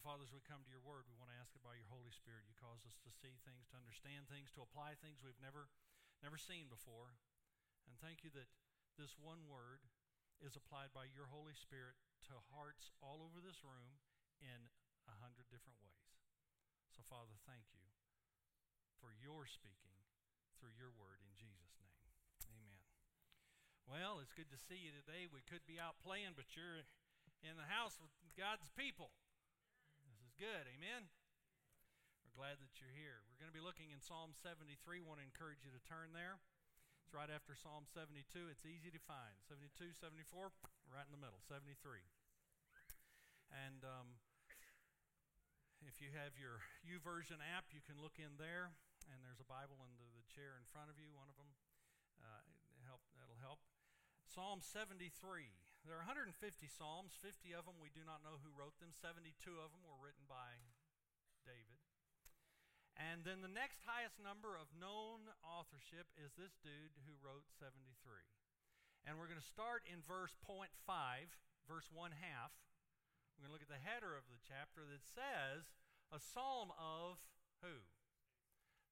Father, as we come to your word, we want to ask it by your Holy Spirit. You cause us to see things, to understand things, to apply things we've never, never seen before. And thank you that this one word is applied by your Holy Spirit to hearts all over this room in a hundred different ways. So, Father, thank you for your speaking through your word in Jesus' name. Amen. Well, it's good to see you today. We could be out playing, but you're in the house with God's people. Good. Amen. We're glad that you're here. We're going to be looking in Psalm 73. Want to encourage you to turn there. It's right after Psalm 72. It's easy to find. 72, 74, right in the middle. 73. And um, if you have your YouVersion app, you can look in there, and there's a Bible under the chair in front of you. One of them uh, help that'll help. Psalm 73. There are 150 psalms. 50 of them we do not know who wrote them. 72 of them were written by David. And then the next highest number of known authorship is this dude who wrote 73. And we're going to start in verse point 5, verse 1 half. We're going to look at the header of the chapter that says, A psalm of who?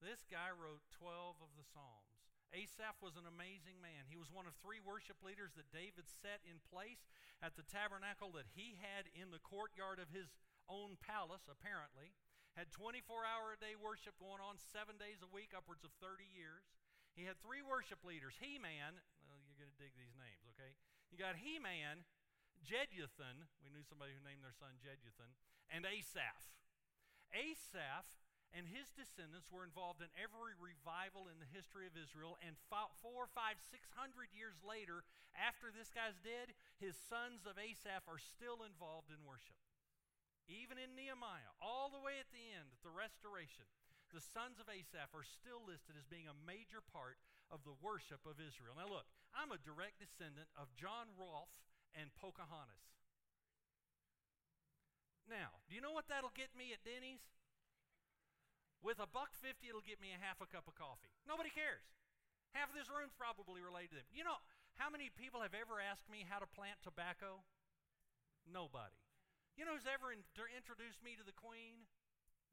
This guy wrote 12 of the psalms. Asaph was an amazing man. He was one of three worship leaders that David set in place at the tabernacle that he had in the courtyard of his own palace, apparently. Had 24 hour a day worship going on seven days a week, upwards of 30 years. He had three worship leaders Heman, well, you're going to dig these names, okay? You got Heman, Jeduthun, we knew somebody who named their son Jeduthun, and Asaph. Asaph and his descendants were involved in every revival in the history of Israel. And four, five, six hundred years later, after this guy's dead, his sons of Asaph are still involved in worship. Even in Nehemiah, all the way at the end, at the restoration, the sons of Asaph are still listed as being a major part of the worship of Israel. Now, look, I'm a direct descendant of John Rolfe and Pocahontas. Now, do you know what that'll get me at Denny's? With a buck fifty, it'll get me a half a cup of coffee. Nobody cares. Half of this room's probably related to them. You know how many people have ever asked me how to plant tobacco? Nobody. You know who's ever in, introduced me to the Queen?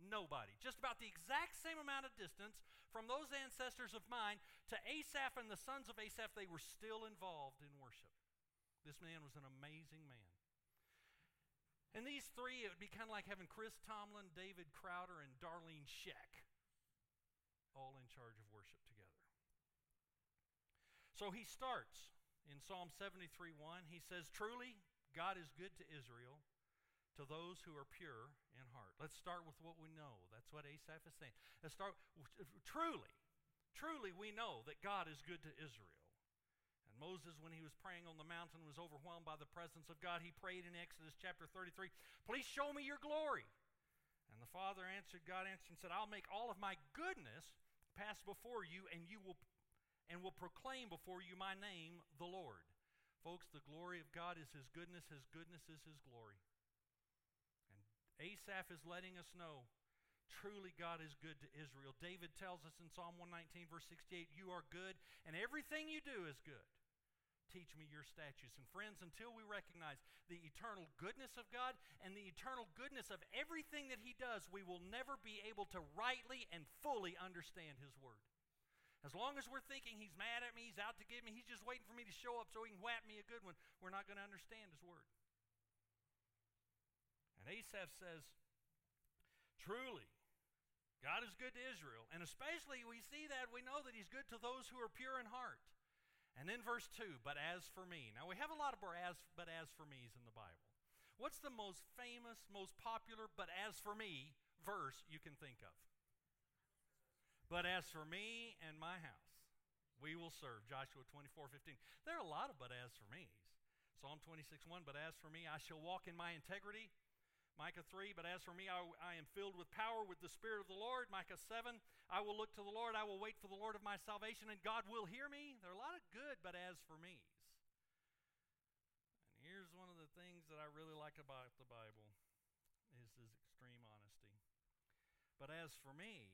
Nobody. Just about the exact same amount of distance from those ancestors of mine to Asaph and the sons of Asaph, they were still involved in worship. This man was an amazing man. And these three, it would be kind of like having Chris Tomlin, David Crowder, and Darlene Zschech all in charge of worship together. So he starts in Psalm 73 1. He says, Truly, God is good to Israel, to those who are pure in heart. Let's start with what we know. That's what Asaph is saying. Let's start, truly, truly, we know that God is good to Israel. And Moses, when he was praying on the mountain, was overwhelmed by the presence of God. He prayed in Exodus chapter 33, Please show me your glory. And the Father answered, God answered and said, I'll make all of my goodness pass before you, and you will and will proclaim before you my name, the Lord. Folks, the glory of God is his goodness, his goodness is his glory. And Asaph is letting us know Truly, God is good to Israel. David tells us in Psalm 119, verse 68, You are good, and everything you do is good. Teach me your statutes. And friends, until we recognize the eternal goodness of God and the eternal goodness of everything that He does, we will never be able to rightly and fully understand His Word. As long as we're thinking He's mad at me, He's out to get me, He's just waiting for me to show up so He can whap me a good one, we're not going to understand His Word. And Asaph says, Truly, God is good to Israel. And especially we see that, we know that He's good to those who are pure in heart. And then verse 2, but as for me. Now we have a lot of as, but as for me's in the Bible. What's the most famous, most popular, but as for me verse you can think of? But as for me and my house, we will serve. Joshua 24, 15. There are a lot of but as for me's. Psalm 26, 1. But as for me, I shall walk in my integrity. Micah 3, but as for me, I, I, am filled with power with the Spirit of the Lord. Micah 7, I will look to the Lord, I will wait for the Lord of my salvation, and God will hear me. There are a lot of good, but as for me's. And here's one of the things that I really like about the Bible is his extreme honesty. But as for me,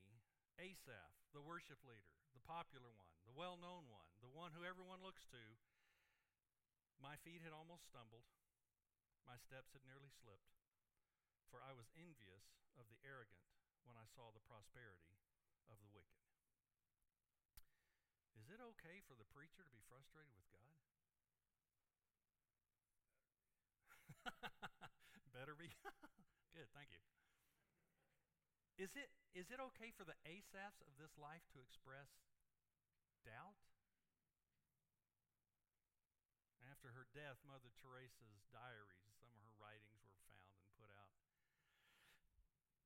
Asaph, the worship leader, the popular one, the well known one, the one who everyone looks to, my feet had almost stumbled, my steps had nearly slipped. For I was envious of the arrogant when I saw the prosperity of the wicked. Is it okay for the preacher to be frustrated with God? Better be. Good, thank you. Is it, is it okay for the Asaphs of this life to express doubt? After her death, Mother Teresa's diaries, some of her writings were found and put out.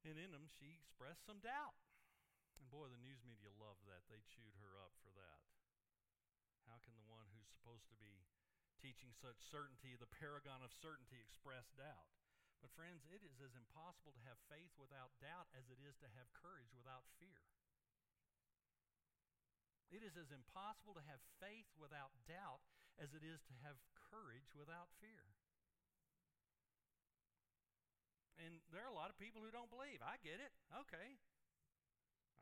And in them, she expressed some doubt. And boy, the news media loved that. They chewed her up for that. How can the one who's supposed to be teaching such certainty, the paragon of certainty, express doubt? But, friends, it is as impossible to have faith without doubt as it is to have courage without fear. It is as impossible to have faith without doubt as it is to have courage without fear. And there are a lot of people who don't believe. I get it. Okay.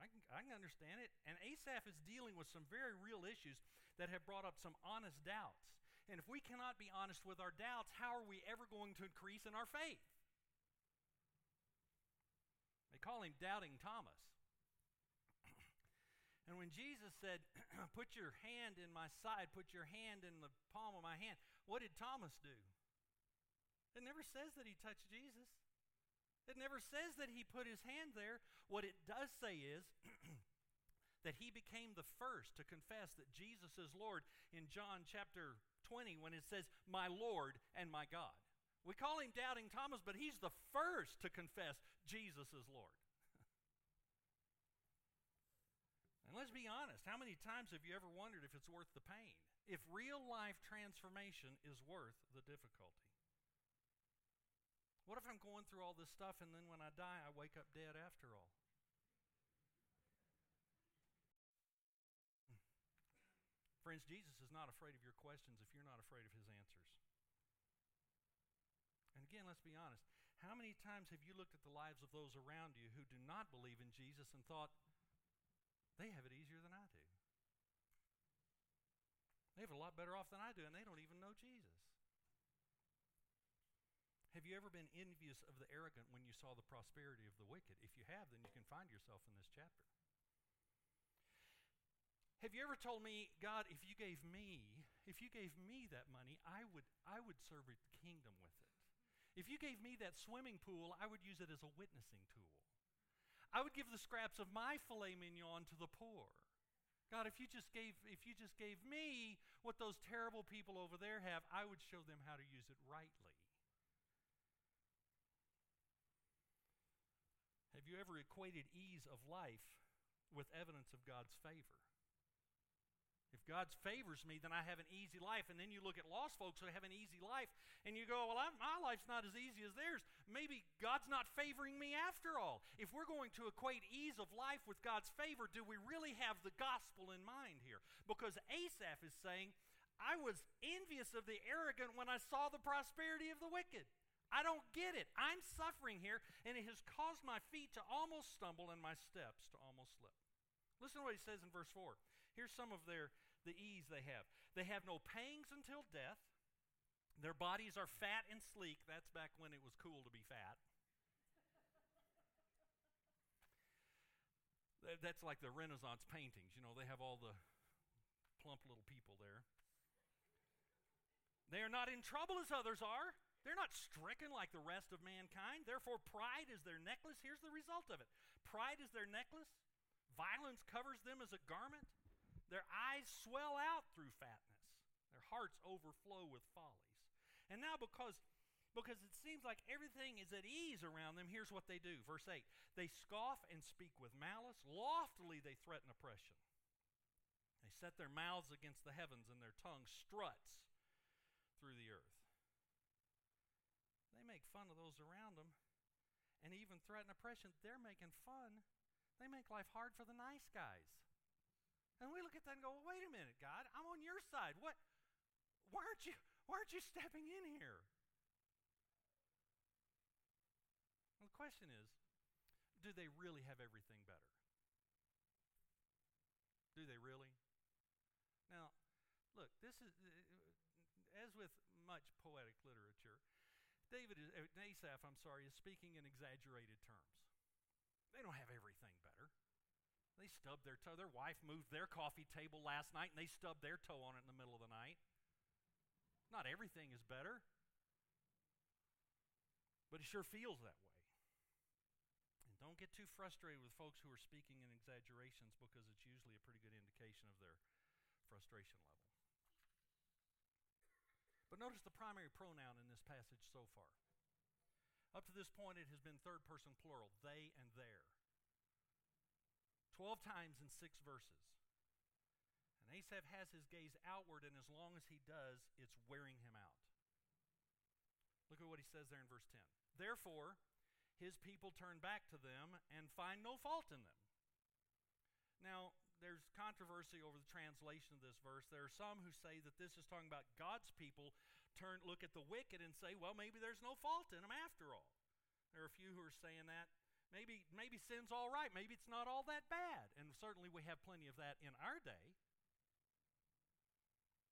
I can, I can understand it. And Asaph is dealing with some very real issues that have brought up some honest doubts. And if we cannot be honest with our doubts, how are we ever going to increase in our faith? They call him Doubting Thomas. And when Jesus said, Put your hand in my side, put your hand in the palm of my hand, what did Thomas do? It never says that he touched Jesus. It never says that he put his hand there. What it does say is that he became the first to confess that Jesus is Lord in John chapter 20 when it says, My Lord and my God. We call him Doubting Thomas, but he's the first to confess Jesus is Lord. and let's be honest how many times have you ever wondered if it's worth the pain? If real life transformation is worth the difficulty? If I'm going through all this stuff and then when I die, I wake up dead after all? Friends, Jesus is not afraid of your questions if you're not afraid of his answers. And again, let's be honest. How many times have you looked at the lives of those around you who do not believe in Jesus and thought, they have it easier than I do? They have a lot better off than I do, and they don't even know Jesus. Have you ever been envious of the arrogant when you saw the prosperity of the wicked? If you have, then you can find yourself in this chapter. Have you ever told me, God, if you gave me, if you gave me that money, I would I would serve the kingdom with it. If you gave me that swimming pool, I would use it as a witnessing tool. I would give the scraps of my filet mignon to the poor. God, if you just gave if you just gave me what those terrible people over there have, I would show them how to use it rightly. Have you ever equated ease of life with evidence of God's favor? If God favors me, then I have an easy life. And then you look at lost folks who have an easy life, and you go, Well, I'm, my life's not as easy as theirs. Maybe God's not favoring me after all. If we're going to equate ease of life with God's favor, do we really have the gospel in mind here? Because Asaph is saying, I was envious of the arrogant when I saw the prosperity of the wicked. I don't get it. I'm suffering here, and it has caused my feet to almost stumble and my steps to almost slip. Listen to what he says in verse 4. Here's some of their the ease they have. They have no pangs until death. Their bodies are fat and sleek. That's back when it was cool to be fat. That's like the Renaissance paintings. You know, they have all the plump little people there. They are not in trouble as others are. They're not stricken like the rest of mankind. Therefore, pride is their necklace. Here's the result of it pride is their necklace, violence covers them as a garment. Their eyes swell out through fatness, their hearts overflow with follies. And now, because because it seems like everything is at ease around them, here's what they do. Verse 8 They scoff and speak with malice, loftily they threaten oppression. They set their mouths against the heavens, and their tongue struts through the earth make fun of those around them and even threaten oppression. They're making fun. They make life hard for the nice guys. And we look at that and go, well, wait a minute, God, I'm on your side. What why aren't you why aren't you stepping in here? Well, the question is, do they really have everything better? Do they really? Now, look, this is uh, as with much poetic literature, David is, uh, Asaph, I'm sorry, is speaking in exaggerated terms. They don't have everything better. They stubbed their toe. Their wife moved their coffee table last night and they stubbed their toe on it in the middle of the night. Not everything is better, but it sure feels that way. And don't get too frustrated with folks who are speaking in exaggerations because it's usually a pretty good indication of their frustration level. But notice the primary pronoun in this passage so far. Up to this point, it has been third person plural, they and their. Twelve times in six verses. And Asaph has his gaze outward, and as long as he does, it's wearing him out. Look at what he says there in verse 10. Therefore, his people turn back to them and find no fault in them. Now, there's controversy over the translation of this verse. There are some who say that this is talking about God's people turn look at the wicked and say, well, maybe there's no fault in them after all. There are a few who are saying that. Maybe maybe sin's all right. Maybe it's not all that bad. And certainly we have plenty of that in our day.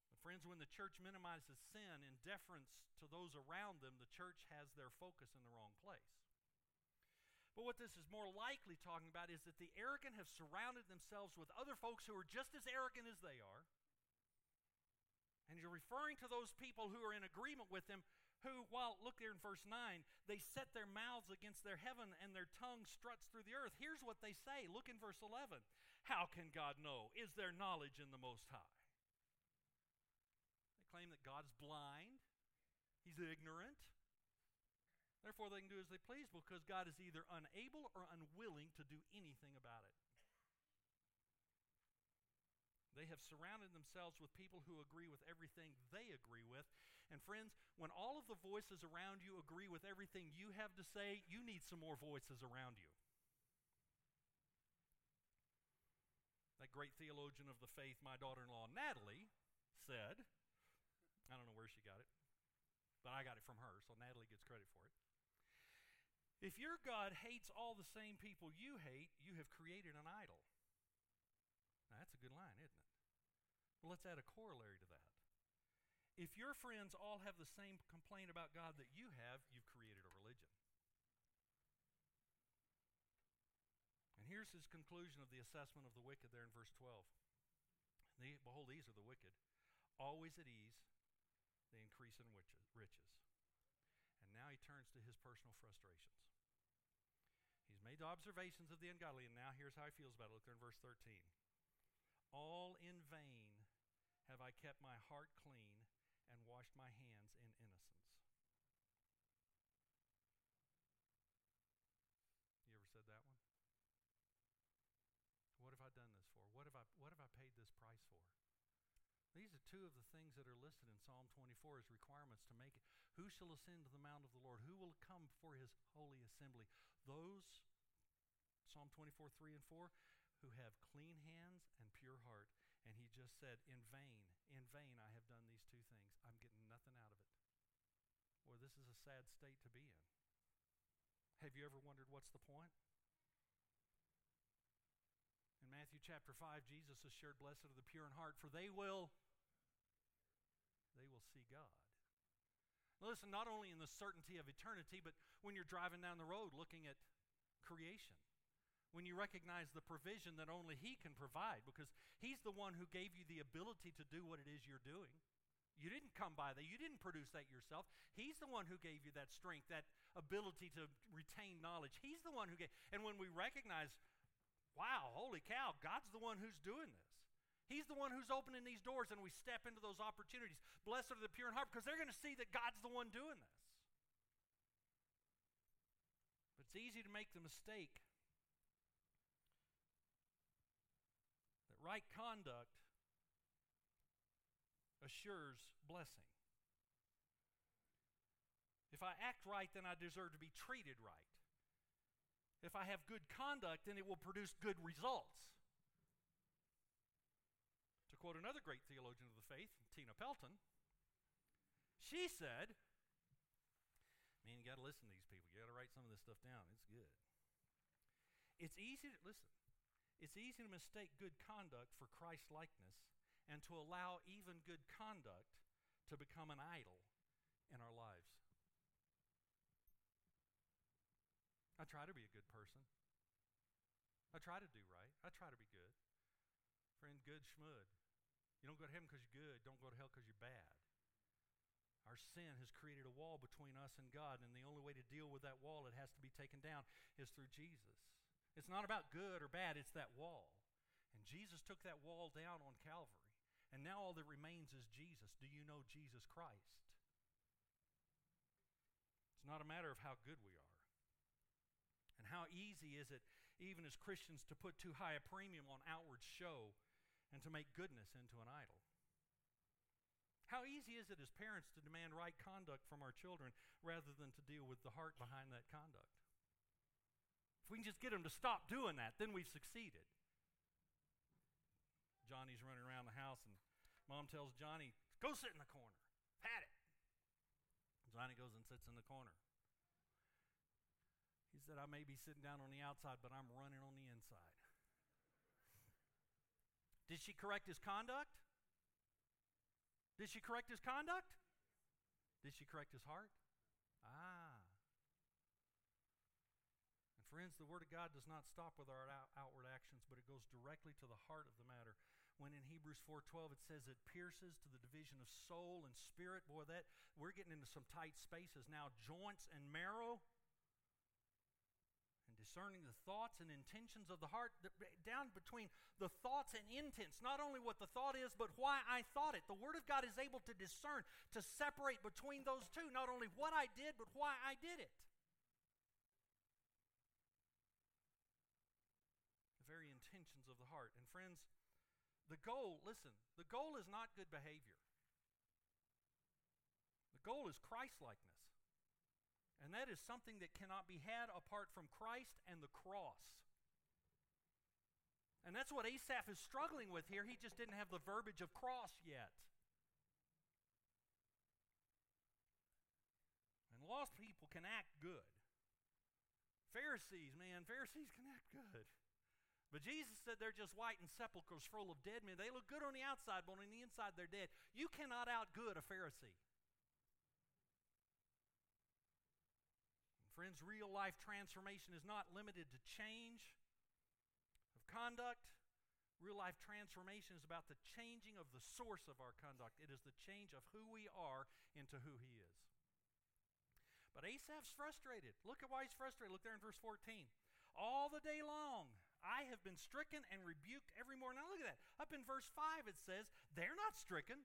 But friends, when the church minimizes sin in deference to those around them, the church has their focus in the wrong place. But what this is more likely talking about is that the arrogant have surrounded themselves with other folks who are just as arrogant as they are. And you're referring to those people who are in agreement with them, who, while, look there in verse 9, they set their mouths against their heaven and their tongue struts through the earth. Here's what they say. Look in verse 11. How can God know? Is there knowledge in the Most High? They claim that God's blind, He's ignorant, Therefore, they can do as they please because God is either unable or unwilling to do anything about it. They have surrounded themselves with people who agree with everything they agree with. And, friends, when all of the voices around you agree with everything you have to say, you need some more voices around you. That great theologian of the faith, my daughter in law, Natalie, said, I don't know where she got it, but I got it from her, so Natalie gets credit for it. If your God hates all the same people you hate, you have created an idol. Now, that's a good line, isn't it? Well, let's add a corollary to that. If your friends all have the same complaint about God that you have, you've created a religion. And here's his conclusion of the assessment of the wicked there in verse 12. behold, these are the wicked. Always at ease, they increase in riches. And now he turns to his personal frustrations. He's made observations of the ungodly, and now here's how he feels about it. Look there in verse 13. All in vain have I kept my heart clean and washed my hands in innocence. You ever said that one? What have I done this for? What have I what have I paid this price for? These are two of the things that are listed in Psalm 24 as requirements to make it. Who shall ascend to the mount of the Lord? Who will come before his holy assembly? Those, Psalm 24, 3 and 4, who have clean hands and pure heart. And he just said, In vain, in vain I have done these two things. I'm getting nothing out of it. Well, this is a sad state to be in. Have you ever wondered what's the point? In Matthew chapter 5, Jesus assured, Blessed are the pure in heart, for they will they will see God. Listen, not only in the certainty of eternity, but when you're driving down the road looking at creation. When you recognize the provision that only He can provide, because He's the one who gave you the ability to do what it is you're doing. You didn't come by that. You didn't produce that yourself. He's the one who gave you that strength, that ability to retain knowledge. He's the one who gave. And when we recognize, wow, holy cow, God's the one who's doing this. He's the one who's opening these doors, and we step into those opportunities. Blessed are the pure in heart because they're going to see that God's the one doing this. But it's easy to make the mistake that right conduct assures blessing. If I act right, then I deserve to be treated right. If I have good conduct, then it will produce good results quote another great theologian of the faith, Tina Pelton. She said, Man, you got to listen to these people. You got to write some of this stuff down. It's good. It's easy to, listen, it's easy to mistake good conduct for Christ likeness and to allow even good conduct to become an idol in our lives. I try to be a good person. I try to do right. I try to be good. Friend, good schmud. You don't go to heaven because you're good. Don't go to hell because you're bad. Our sin has created a wall between us and God, and the only way to deal with that wall, it has to be taken down, is through Jesus. It's not about good or bad, it's that wall. And Jesus took that wall down on Calvary. And now all that remains is Jesus. Do you know Jesus Christ? It's not a matter of how good we are. And how easy is it, even as Christians, to put too high a premium on outward show and to make goodness into an idol? How easy is it as parents to demand right conduct from our children rather than to deal with the heart behind that conduct? If we can just get them to stop doing that, then we've succeeded. Johnny's running around the house, and mom tells Johnny, Go sit in the corner. Pat it. Johnny goes and sits in the corner. He said, I may be sitting down on the outside, but I'm running on the inside. Did she correct his conduct? Did she correct his conduct? Did she correct his heart? Ah. And friends, the Word of God does not stop with our outward actions, but it goes directly to the heart of the matter. When in Hebrews 4:12 it says it pierces to the division of soul and spirit, boy, that we're getting into some tight spaces now. Joints and marrow discerning the thoughts and intentions of the heart, down between the thoughts and intents, not only what the thought is, but why I thought it. The Word of God is able to discern, to separate between those two, not only what I did, but why I did it. The very intentions of the heart. And friends, the goal, listen, the goal is not good behavior. The goal is Christlikeness. And that is something that cannot be had apart from Christ and the cross. And that's what Asaph is struggling with here. He just didn't have the verbiage of cross yet. And lost people can act good. Pharisees, man, Pharisees can act good. But Jesus said they're just white and sepulchres full of dead men. They look good on the outside, but on the inside they're dead. You cannot outgood a Pharisee. Friends, real life transformation is not limited to change of conduct. Real life transformation is about the changing of the source of our conduct. It is the change of who we are into who he is. But Asaph's frustrated. Look at why he's frustrated. Look there in verse 14. All the day long, I have been stricken and rebuked every morning. Now look at that. Up in verse 5, it says, they're not stricken.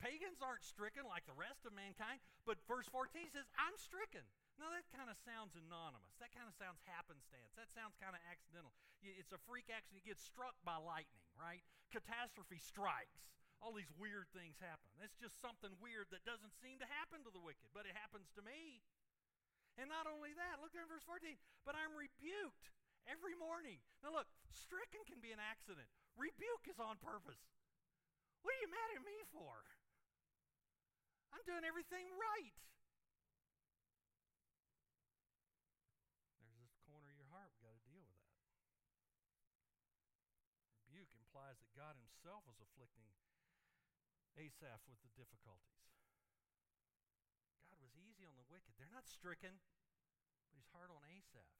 Pagans aren't stricken like the rest of mankind. But verse 14 says, I'm stricken. Now, that kind of sounds anonymous. That kind of sounds happenstance. That sounds kind of accidental. It's a freak accident. You get struck by lightning, right? Catastrophe strikes. All these weird things happen. It's just something weird that doesn't seem to happen to the wicked, but it happens to me. And not only that, look there in verse 14, but I'm rebuked every morning. Now, look, stricken can be an accident, rebuke is on purpose. What are you mad at me for? I'm doing everything right. implies that God himself was afflicting Asaph with the difficulties. God was easy on the wicked. They're not stricken, but he's hard on Asaph.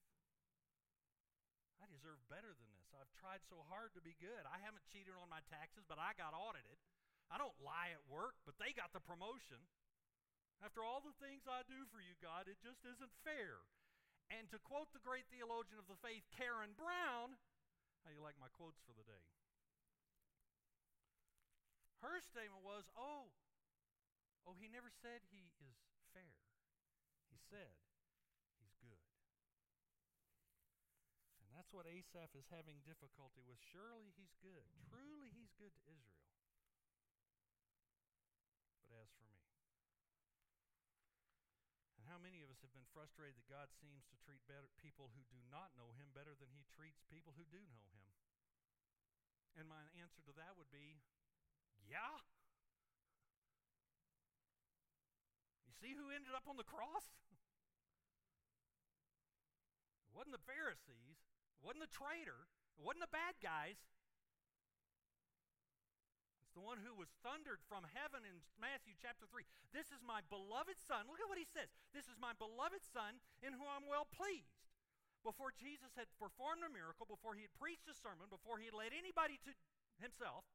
I deserve better than this. I've tried so hard to be good. I haven't cheated on my taxes, but I got audited. I don't lie at work, but they got the promotion. After all the things I do for you, God, it just isn't fair. And to quote the great theologian of the faith, Karen Brown, how you like my quotes for the day? Her statement was, oh, oh, he never said he is fair. He said he's good. And that's what Asaph is having difficulty with. Surely he's good. Truly he's good to Israel. But as for me, and how many of us have been frustrated that God seems to treat better people who do not know him better than he treats people who do know him? And my answer to that would be yeah? You see who ended up on the cross? It wasn't the Pharisees, it wasn't the traitor, it wasn't the bad guys. It's the one who was thundered from heaven in Matthew chapter 3. This is my beloved Son. Look at what he says. This is my beloved Son in whom I'm well pleased. before Jesus had performed a miracle, before he had preached a sermon, before he had led anybody to himself,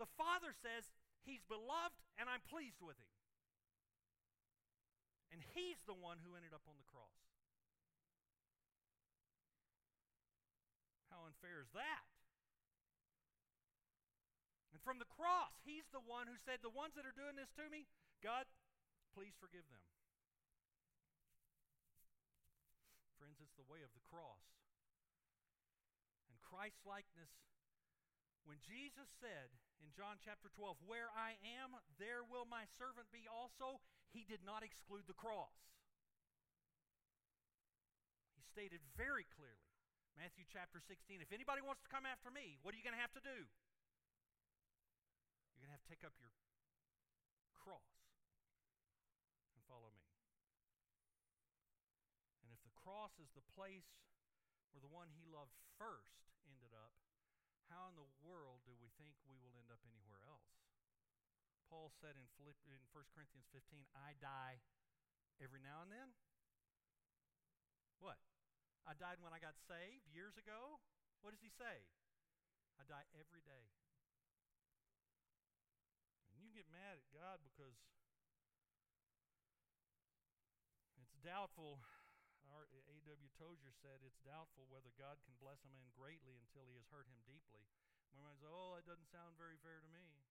the Father says, He's beloved and I'm pleased with him. And he's the one who ended up on the cross. How unfair is that? And from the cross, he's the one who said, The ones that are doing this to me, God, please forgive them. Friends, it's the way of the cross. And Christ likeness, when Jesus said in John chapter 12, Where I am, there will my servant be also, he did not exclude the cross. He stated very clearly, Matthew chapter 16, if anybody wants to come after me, what are you going to have to do? You're going to have to take up your cross and follow me. And if the cross is the place where the one he loved first ended up, how in the world do we think we will end up anywhere else? Paul said in, Philipp, in 1 Corinthians 15, I die every now and then. What? I died when I got saved years ago. What does he say? I die every day. And you get mad at God because it's doubtful A.W. Tozer said, it's doubtful whether God can bless a man greatly until he has hurt him deeply. When man says, oh, that doesn't sound very fair to me.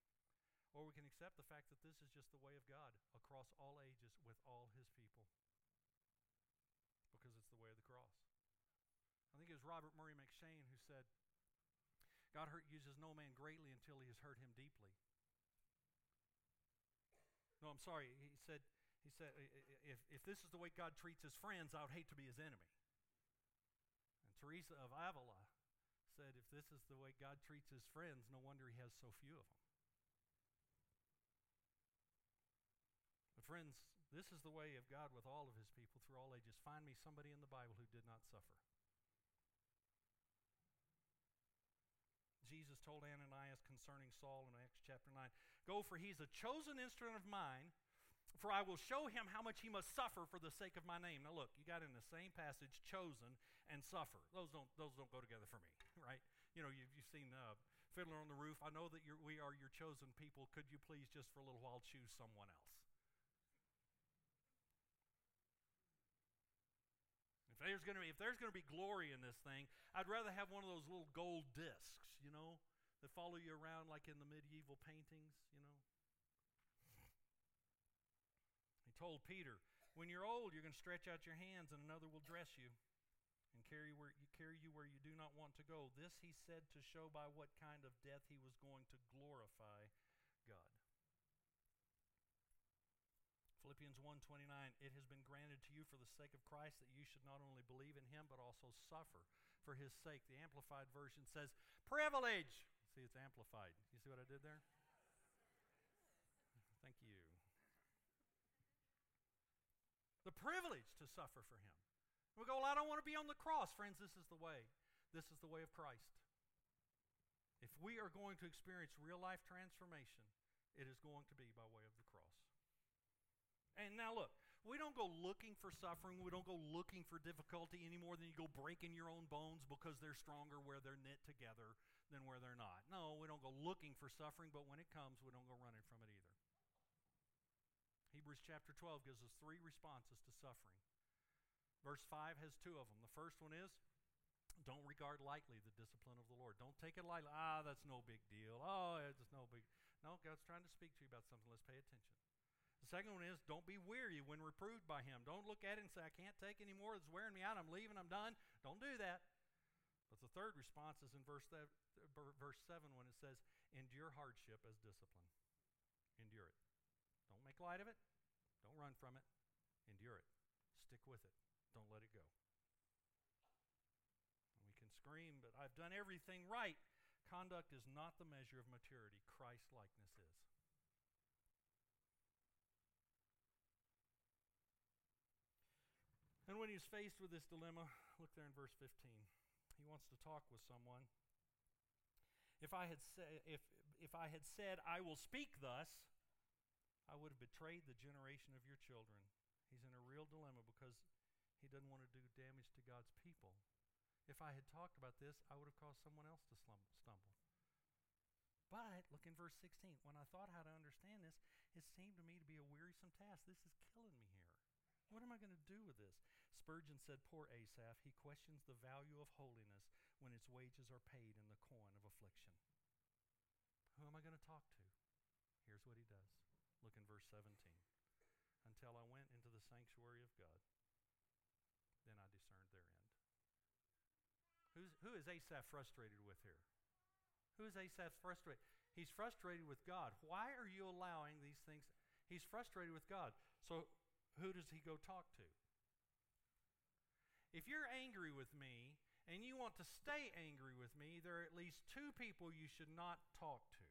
Or we can accept the fact that this is just the way of God across all ages with all his people. Because it's the way of the cross. I think it was Robert Murray M'Cheyne who said, God hurt, uses no man greatly until he has hurt him deeply. No, I'm sorry. He said, he said, if, if this is the way God treats his friends, I would hate to be his enemy. And Teresa of Avila said, if this is the way God treats his friends, no wonder he has so few of them. But friends, this is the way of God with all of his people through all ages. Find me somebody in the Bible who did not suffer. Jesus told Ananias concerning Saul in Acts chapter 9 Go, for he's a chosen instrument of mine for I will show him how much he must suffer for the sake of my name. Now look, you got in the same passage chosen and suffer. Those don't those don't go together for me, right? You know, you've, you've seen uh, Fiddler on the Roof. I know that we are your chosen people. Could you please just for a little while choose someone else? If there's going to be if there's going to be glory in this thing, I'd rather have one of those little gold discs, you know, that follow you around like in the medieval paintings, you know. Told Peter, When you're old, you're going to stretch out your hands, and another will dress you and carry, where, you, carry you where you do not want to go. This he said to show by what kind of death he was going to glorify God. Philippians 1:29 It has been granted to you for the sake of Christ that you should not only believe in him but also suffer for his sake. The amplified version says privilege. See it's amplified. You see what I did there? Thank you the privilege to suffer for him. We go, well, I don't want to be on the cross. Friends, this is the way. This is the way of Christ. If we are going to experience real life transformation, it is going to be by way of the cross. And now look, we don't go looking for suffering. We don't go looking for difficulty any more than you go breaking your own bones because they're stronger where they're knit together than where they're not. No, we don't go looking for suffering, but when it comes, we don't go running from it either. Hebrews chapter 12 gives us three responses to suffering. Verse 5 has two of them. The first one is don't regard lightly the discipline of the Lord. Don't take it lightly. Ah, that's no big deal. Oh, it's just no big. No, God's trying to speak to you about something. Let's pay attention. The second one is don't be weary when reproved by Him. Don't look at it and say, I can't take any more. It's wearing me out. I'm leaving. I'm done. Don't do that. But the third response is in verse, verse 7 when it says, endure hardship as discipline. Endure it. Light of it. Don't run from it. Endure it. Stick with it. Don't let it go. And we can scream, but I've done everything right. Conduct is not the measure of maturity, Christ likeness is. And when he's faced with this dilemma, look there in verse 15. He wants to talk with someone. If I had said if if I had said I will speak thus, I would have betrayed the generation of your children. He's in a real dilemma because he doesn't want to do damage to God's people. If I had talked about this, I would have caused someone else to stumble. But look in verse 16. When I thought how to understand this, it seemed to me to be a wearisome task. This is killing me here. What am I going to do with this? Spurgeon said, Poor Asaph, he questions the value of holiness when its wages are paid in the coin of affliction. Who am I going to talk to? Here's what he does. Look in verse 17. Until I went into the sanctuary of God, then I discerned their end. Who's, who is Asaph frustrated with here? Who is Asaph frustrated? He's frustrated with God. Why are you allowing these things? He's frustrated with God. So who does he go talk to? If you're angry with me and you want to stay angry with me, there are at least two people you should not talk to.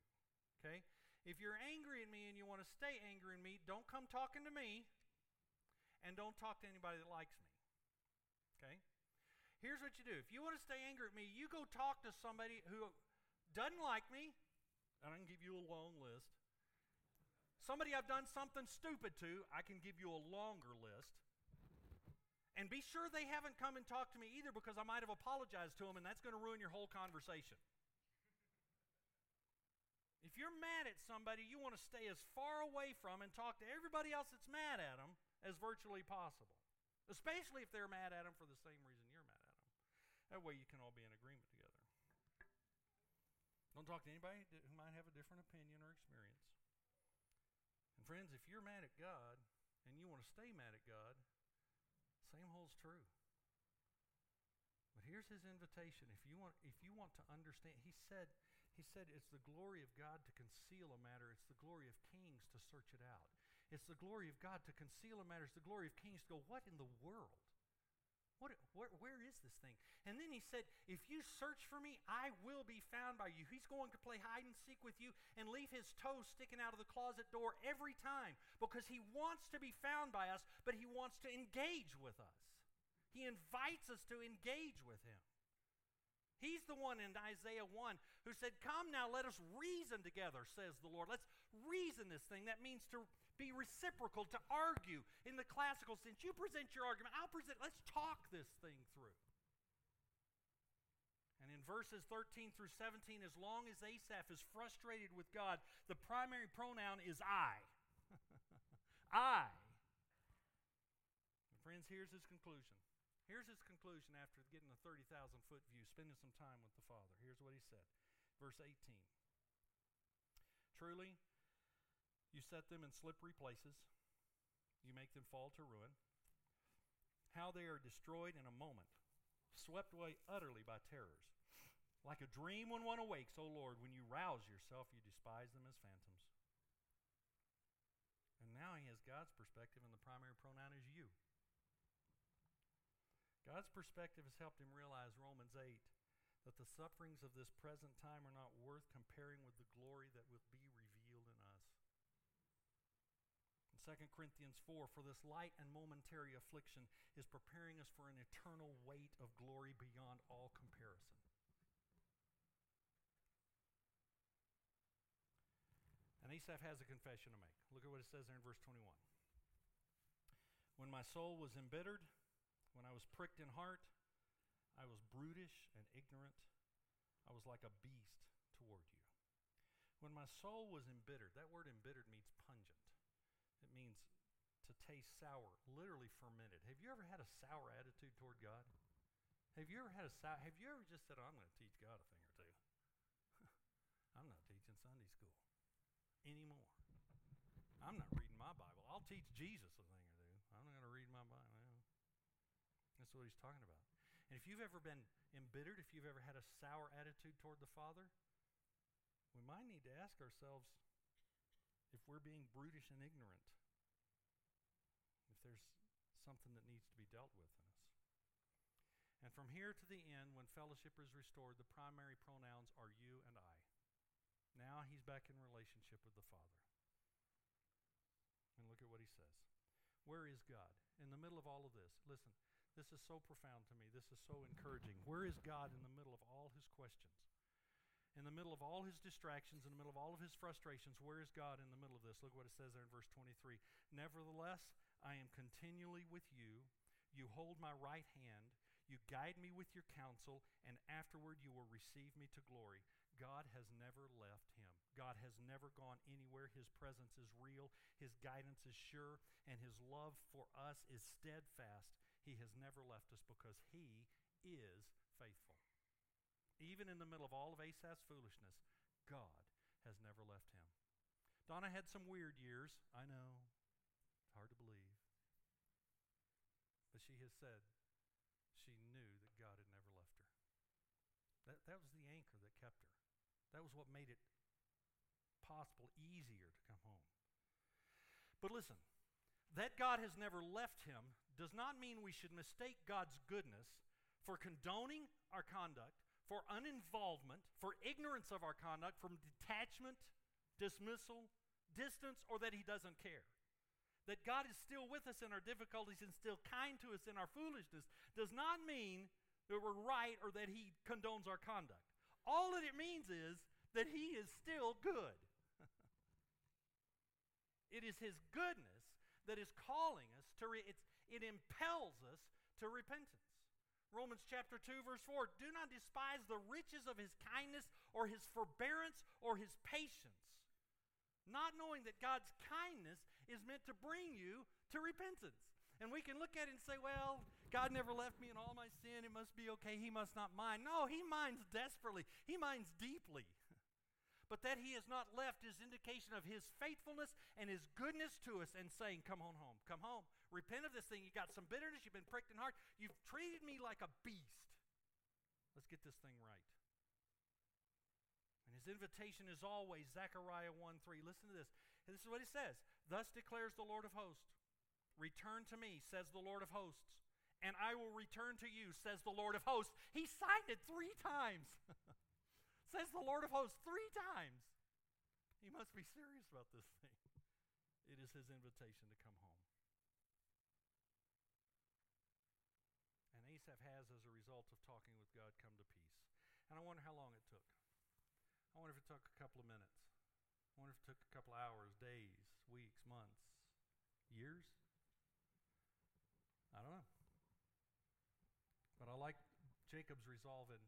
Okay? If you're angry at me and you want to stay angry at me, don't come talking to me and don't talk to anybody that likes me. Okay? Here's what you do. If you want to stay angry at me, you go talk to somebody who doesn't like me, and I can give you a long list. Somebody I've done something stupid to, I can give you a longer list. And be sure they haven't come and talked to me either because I might have apologized to them, and that's going to ruin your whole conversation. If you're mad at somebody, you want to stay as far away from and talk to everybody else that's mad at them as virtually possible, especially if they're mad at them for the same reason you're mad at them. That way you can all be in agreement together. Don't talk to anybody who might have a different opinion or experience. And friends, if you're mad at God and you want to stay mad at God, same holds true. But here's his invitation. If you want if you want to understand, he said he said it's the glory of God to conceal a matter. It's the glory of kings to search it out. It's the glory of God to conceal a matter. It's the glory of kings to go, what in the world? What, where, where is this thing? And then he said, If you search for me, I will be found by you. He's going to play hide and seek with you and leave his toes sticking out of the closet door every time because he wants to be found by us, but he wants to engage with us. He invites us to engage with him. He's the one in Isaiah 1 who said, Come now, let us reason together, says the Lord. Let's reason this thing. That means to be reciprocal, to argue in the classical sense. You present your argument, I'll present. Let's talk this thing through. And in verses 13 through 17, as long as Asaph is frustrated with God, the primary pronoun is I. I. And friends, here's his conclusion. Here's his conclusion after getting a 30,000 foot view, spending some time with the Father. Here's what he said. Verse 18 Truly, you set them in slippery places, you make them fall to ruin. How they are destroyed in a moment, swept away utterly by terrors. Like a dream when one awakes, O Lord, when you rouse yourself, you despise them as phantoms. And now he has God's perspective, and the primary pronoun is you. God's perspective has helped him realize Romans 8 that the sufferings of this present time are not worth comparing with the glory that will be revealed in us. In 2 Corinthians 4, for this light and momentary affliction is preparing us for an eternal weight of glory beyond all comparison. And Asaph has a confession to make. Look at what it says there in verse 21. When my soul was embittered, when I was pricked in heart, I was brutish and ignorant. I was like a beast toward you. When my soul was embittered, that word embittered means pungent. It means to taste sour, literally fermented. Have you ever had a sour attitude toward God? Have you ever had a sour, have you ever just said, oh, I'm going to teach God a thing or two? I'm not teaching Sunday school anymore. I'm not reading my Bible. I'll teach Jesus a thing or two. I'm not going to read my Bible. That's what he's talking about. And if you've ever been embittered, if you've ever had a sour attitude toward the Father, we might need to ask ourselves if we're being brutish and ignorant, if there's something that needs to be dealt with in us. And from here to the end, when fellowship is restored, the primary pronouns are you and I. Now he's back in relationship with the Father. And look at what he says. Where is God? In the middle of all of this, listen, this is so profound to me. This is so encouraging. Where is God in the middle of all his questions? In the middle of all his distractions, in the middle of all of his frustrations, where is God in the middle of this? Look what it says there in verse 23. Nevertheless, I am continually with you. You hold my right hand. You guide me with your counsel, and afterward you will receive me to glory. God has never left him. God has never gone anywhere. His presence is real, His guidance is sure, and His love for us is steadfast. He has never left us because He is faithful. Even in the middle of all of Asaph's foolishness, God has never left him. Donna had some weird years. I know. It's hard to believe. But she has said she knew that God had never left her. That, that was the anchor that kept her. That was what made it possible easier to come home. But listen, that God has never left him does not mean we should mistake God's goodness for condoning our conduct, for uninvolvement, for ignorance of our conduct, from detachment, dismissal, distance, or that he doesn't care. That God is still with us in our difficulties and still kind to us in our foolishness does not mean that we're right or that he condones our conduct. All that it means is that he is still good. It is His goodness that is calling us to, re- it impels us to repentance. Romans chapter 2, verse 4 Do not despise the riches of his kindness or his forbearance or his patience, not knowing that God's kindness is meant to bring you to repentance. And we can look at it and say, well, God never left me in all my sin. It must be okay. He must not mind. No, He minds desperately, He minds deeply but that he has not left is indication of his faithfulness and his goodness to us and saying, Come on home, come home. Repent of this thing. You got some bitterness, you've been pricked in heart, you've treated me like a beast. Let's get this thing right. And his invitation is always Zechariah 1 3. Listen to this. This is what he says Thus declares the Lord of hosts Return to me, says the Lord of hosts, and I will return to you, says the Lord of hosts. He signed it three times. says the Lord of hosts three times. He must be serious about this thing. It is his invitation to come home. And Asaph has, as a result of talking with God, come to peace. And I wonder how long it took. I wonder if it took a couple of minutes. I wonder if it took a couple of hours, days, weeks, months, years. I don't know. But I like Jacob's resolve in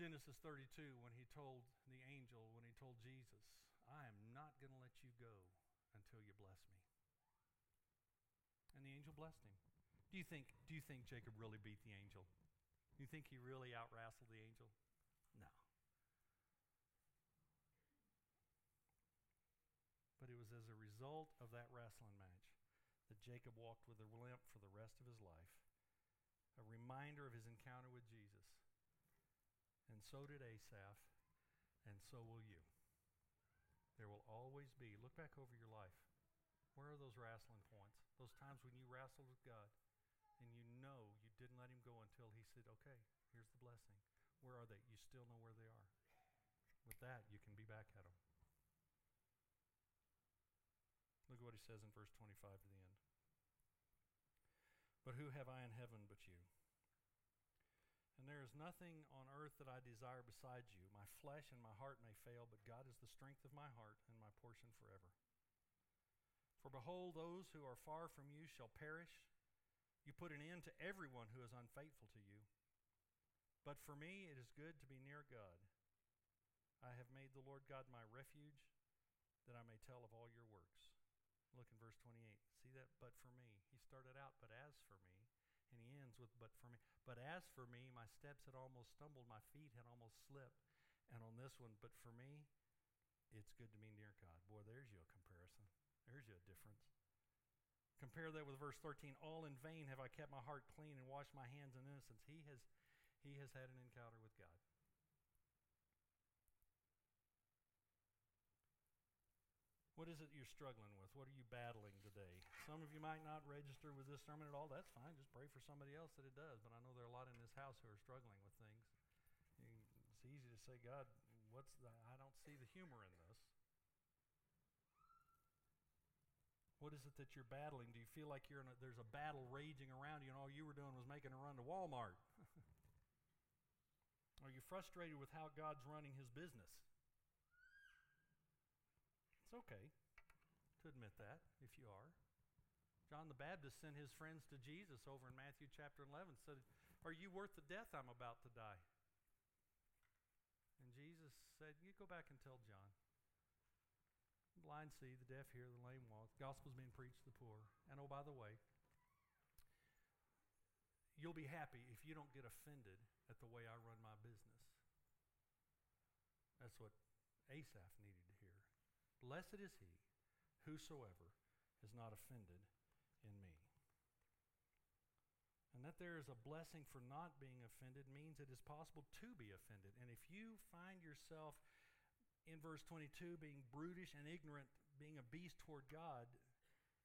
Genesis 32 when he told the angel, when he told Jesus, I am not going to let you go until you bless me. And the angel blessed him. Do you think do you think Jacob really beat the angel? Do you think he really out the angel? No. But it was as a result of that wrestling match that Jacob walked with a limp for the rest of his life. A reminder of his encounter with Jesus and so did Asaph, and so will you. There will always be, look back over your life. Where are those wrestling points? Those times when you wrestled with God and you know you didn't let Him go until He said, okay, here's the blessing. Where are they? You still know where they are. With that, you can be back at them. Look at what He says in verse 25 to the end. But who have I in heaven but you? And there is nothing on earth that I desire besides you. My flesh and my heart may fail, but God is the strength of my heart and my portion forever. For behold, those who are far from you shall perish. You put an end to everyone who is unfaithful to you. But for me, it is good to be near God. I have made the Lord God my refuge, that I may tell of all your works. Look in verse 28. See that? But for me. He started out, but as for me and he ends with, But for me. But as for me, my steps had almost stumbled, my feet had almost slipped. And on this one, but for me, it's good to be near God. Boy, there's you a comparison. There's you a difference. Compare that with verse 13. All in vain have I kept my heart clean and washed my hands in innocence. He has, he has had an encounter with God. What is it you're struggling with? What are you battling today? Some of you might not register with this sermon at all. That's fine. Just pray for somebody else that it does. But I know there are a lot in this house who are struggling with things. It's easy to say, God, what's the, I don't see the humor in this. What is it that you're battling? Do you feel like you're in a, there's a battle raging around you and all you were doing was making a run to Walmart? are you frustrated with how God's running his business? It's okay to admit that if you are. John the Baptist sent his friends to Jesus over in Matthew chapter 11 said, Are you worth the death I'm about to die? And Jesus said, You go back and tell John. Blind see, the deaf hear, the lame walk. The gospel's being preached to the poor. And oh, by the way, you'll be happy if you don't get offended at the way I run my business. That's what Asaph needed. Blessed is he whosoever is not offended in me. And that there is a blessing for not being offended means it is possible to be offended. And if you find yourself in verse 22 being brutish and ignorant, being a beast toward God,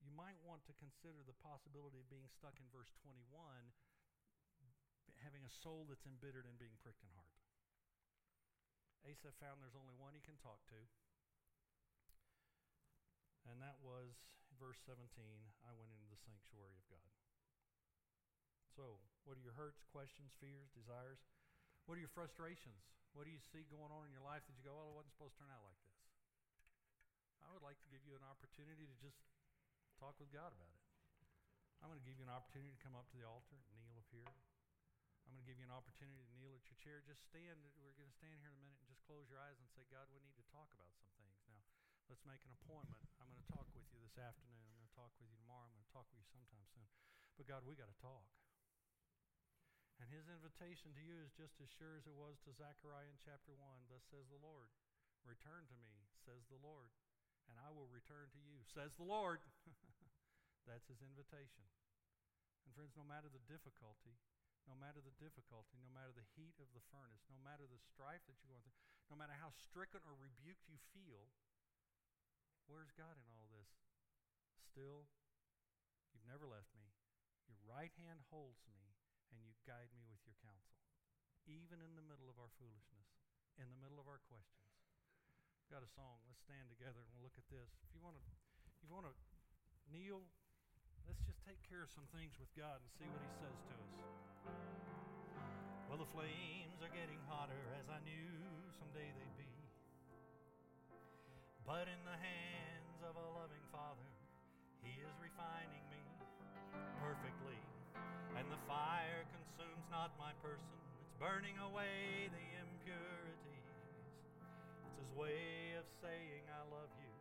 you might want to consider the possibility of being stuck in verse 21, having a soul that's embittered and being pricked in heart. Asaph found there's only one he can talk to, and that was verse 17 I went into the sanctuary of God. So, what are your hurts, questions, fears, desires? What are your frustrations? What do you see going on in your life that you go, well, it wasn't supposed to turn out like this? I would like to give you an opportunity to just talk with God about it. I'm going to give you an opportunity to come up to the altar and kneel up here. I'm going to give you an opportunity to kneel at your chair. Just stand. We're going to stand here in a minute and just close your eyes and say, God, we need to talk about some things. Now, make an appointment. I'm going to talk with you this afternoon. I'm going to talk with you tomorrow. I'm going to talk with you sometime soon. But God, we got to talk. And his invitation to you is just as sure as it was to Zechariah in chapter 1. Thus says the Lord, Return to me, says the Lord, and I will return to you, says the Lord. That's his invitation. And friends, no matter the difficulty, no matter the difficulty, no matter the heat of the furnace, no matter the strife that you're going through, no matter how stricken or rebuked you feel, where's God in all this? Still, you've never left me. Your right hand holds me and you guide me with your counsel, even in the middle of our foolishness, in the middle of our questions. Got a song. Let's stand together and we'll look at this. If you want to, you want to kneel, let's just take care of some things with God and see what He says to us. Well, the flames are getting hotter as I knew someday they'd be. But in the hands of a loving Father, He is refining me perfectly and the fire consumes not my person, it's burning away the impurities. It's his way of saying, I love you,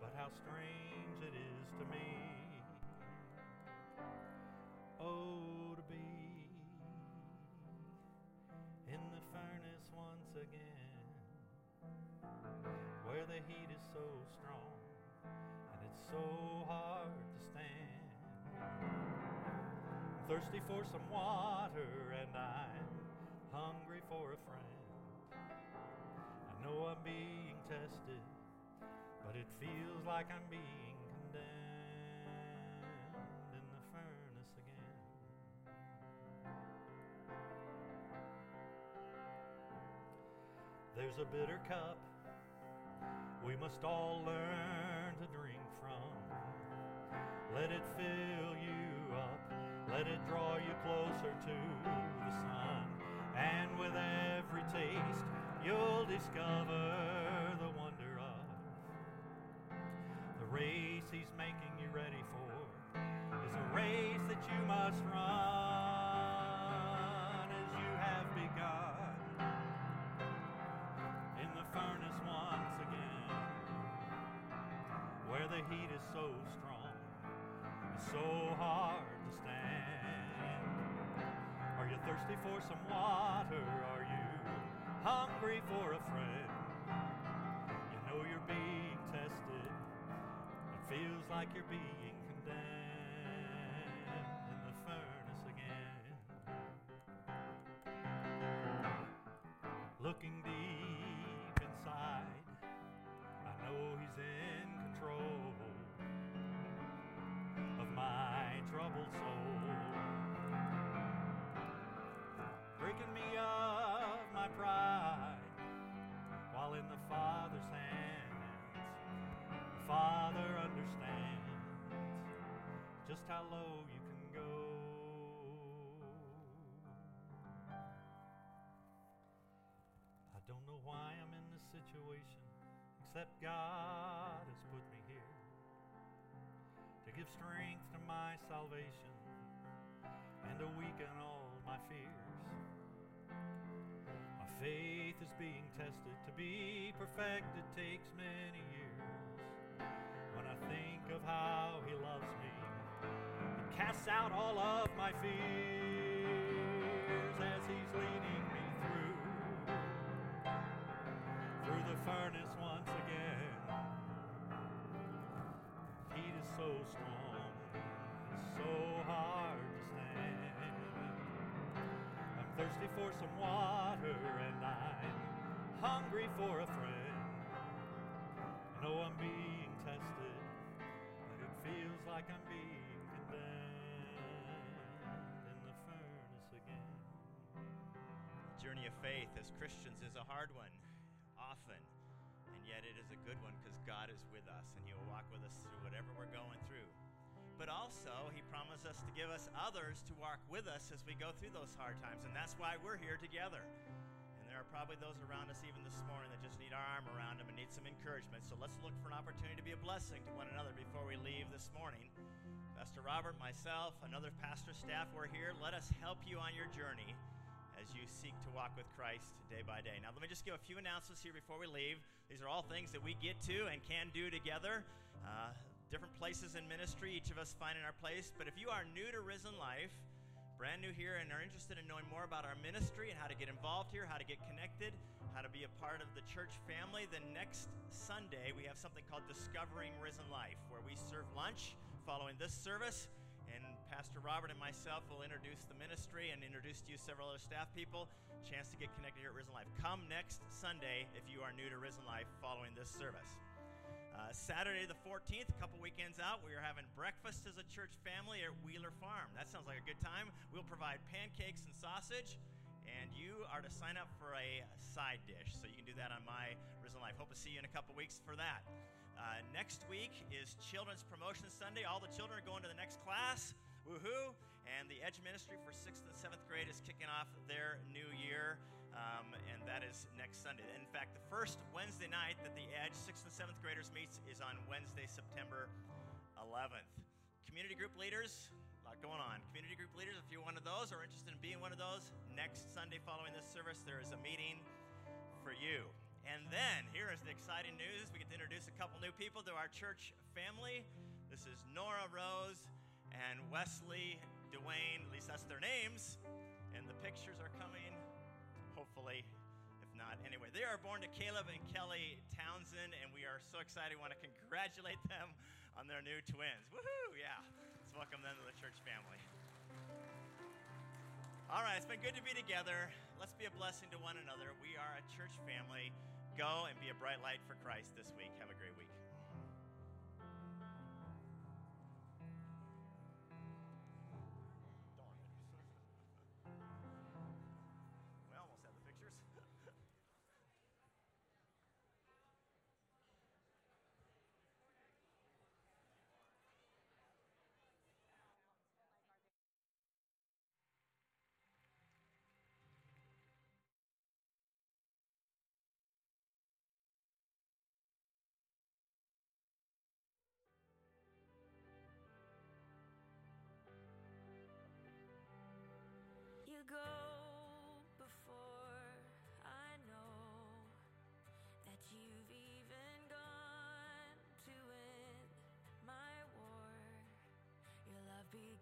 but how strange it is to me. Oh, to be in the furnace once again, the heat is so strong and it's so hard to stand I'm thirsty for some water, and I'm hungry for a friend. I know I'm being tested, but it feels like I'm being condemned in the furnace again. There's a bitter cup we must all learn to drink from. Let it fill you up let it draw you closer to the Son. And with every taste, you'll discover the wonder of the race He's making you ready for. Is a race that you must run the heat is so strong, it's so hard to stand. Are you thirsty for some water? Are you hungry for a friend? You know you're being tested. It feels like you're being condemned in the furnace again. Looking deep inside, I know He's in troubled soul. breaking me of my pride while in the Father's hands. The Father understands just how low you can go. I don't know why I'm in this situation, except God has put me give strength to my salvation and to weaken all my fears. My faith is being tested to be perfected takes many years. When I think of how He loves me, it casts out all of my fears as He's leading me through through the furnace so strong, so hard to stand. I'm thirsty for some water and I'm hungry for a friend. I know I'm being tested, but it feels like I'm being condemned in the furnace again. journey of faith as Christians is a hard one, often, and yet it is a good one because God is with us and He will walk with us through whatever we're going through. But also, He promised us to give us others to walk with us as we go through those hard times, and that's why we're here together. And there are probably those around us even this morning that just need our arm around them and need some encouragement. So let's look for an opportunity to be a blessing to one another before we leave this morning. Pastor Robert, myself, another pastor staff, we're here. Let us help you on your journey as you seek to walk with Christ day by day. Now, let me just give a few announcements here before we leave. These are all things that we get to and can do together. Uh, different places in ministry, each of us finding our place. But if you are new to Risen Life, brand new here, and are interested in knowing more about our ministry and how to get involved here, how to get connected, how to be a part of the church family, then next Sunday we have something called Discovering Risen Life, where we serve lunch following this service. Pastor Robert and myself will introduce the ministry and introduce to you several other staff people. Chance to get connected here at Risen Life. Come next Sunday if you are new to Risen Life following this service. Uh, Saturday the 14th, a couple weekends out, we are having breakfast as a church family at Wheeler Farm. That sounds like a good time. We'll provide pancakes and sausage, and you are to sign up for a side dish. So you can do that on My Risen Life. Hope to see you in a couple weeks for that. Uh, next week is Children's Promotion Sunday. All the children are going to the next class. Woohoo! And the Edge Ministry for 6th and 7th grade is kicking off their new year, um, and that is next Sunday. In fact, the first Wednesday night that the Edge 6th and 7th graders meets is on Wednesday, September 11th. Community group leaders, a lot going on. Community group leaders, if you're one of those or interested in being one of those, next Sunday following this service, there is a meeting for you. And then, here is the exciting news. We get to introduce a couple new people to our church family. This is Nora Rose and Wesley Dwayne. At least that's their names. And the pictures are coming, hopefully. If not, anyway, they are born to Caleb and Kelly Townsend, and we are so excited. We want to congratulate them on their new twins. Woohoo! Yeah. Let's welcome them to the church family. All right, it's been good to be together. Let's be a blessing to one another. We are a church family. Go and be a bright light for Christ this week. Have a great week.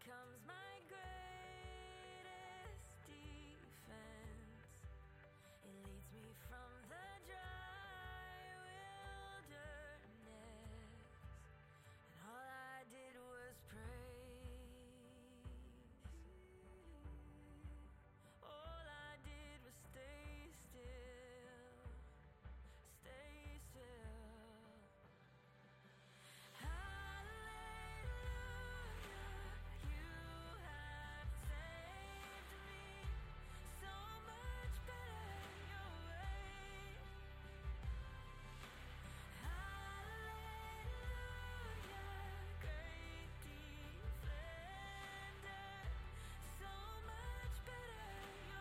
To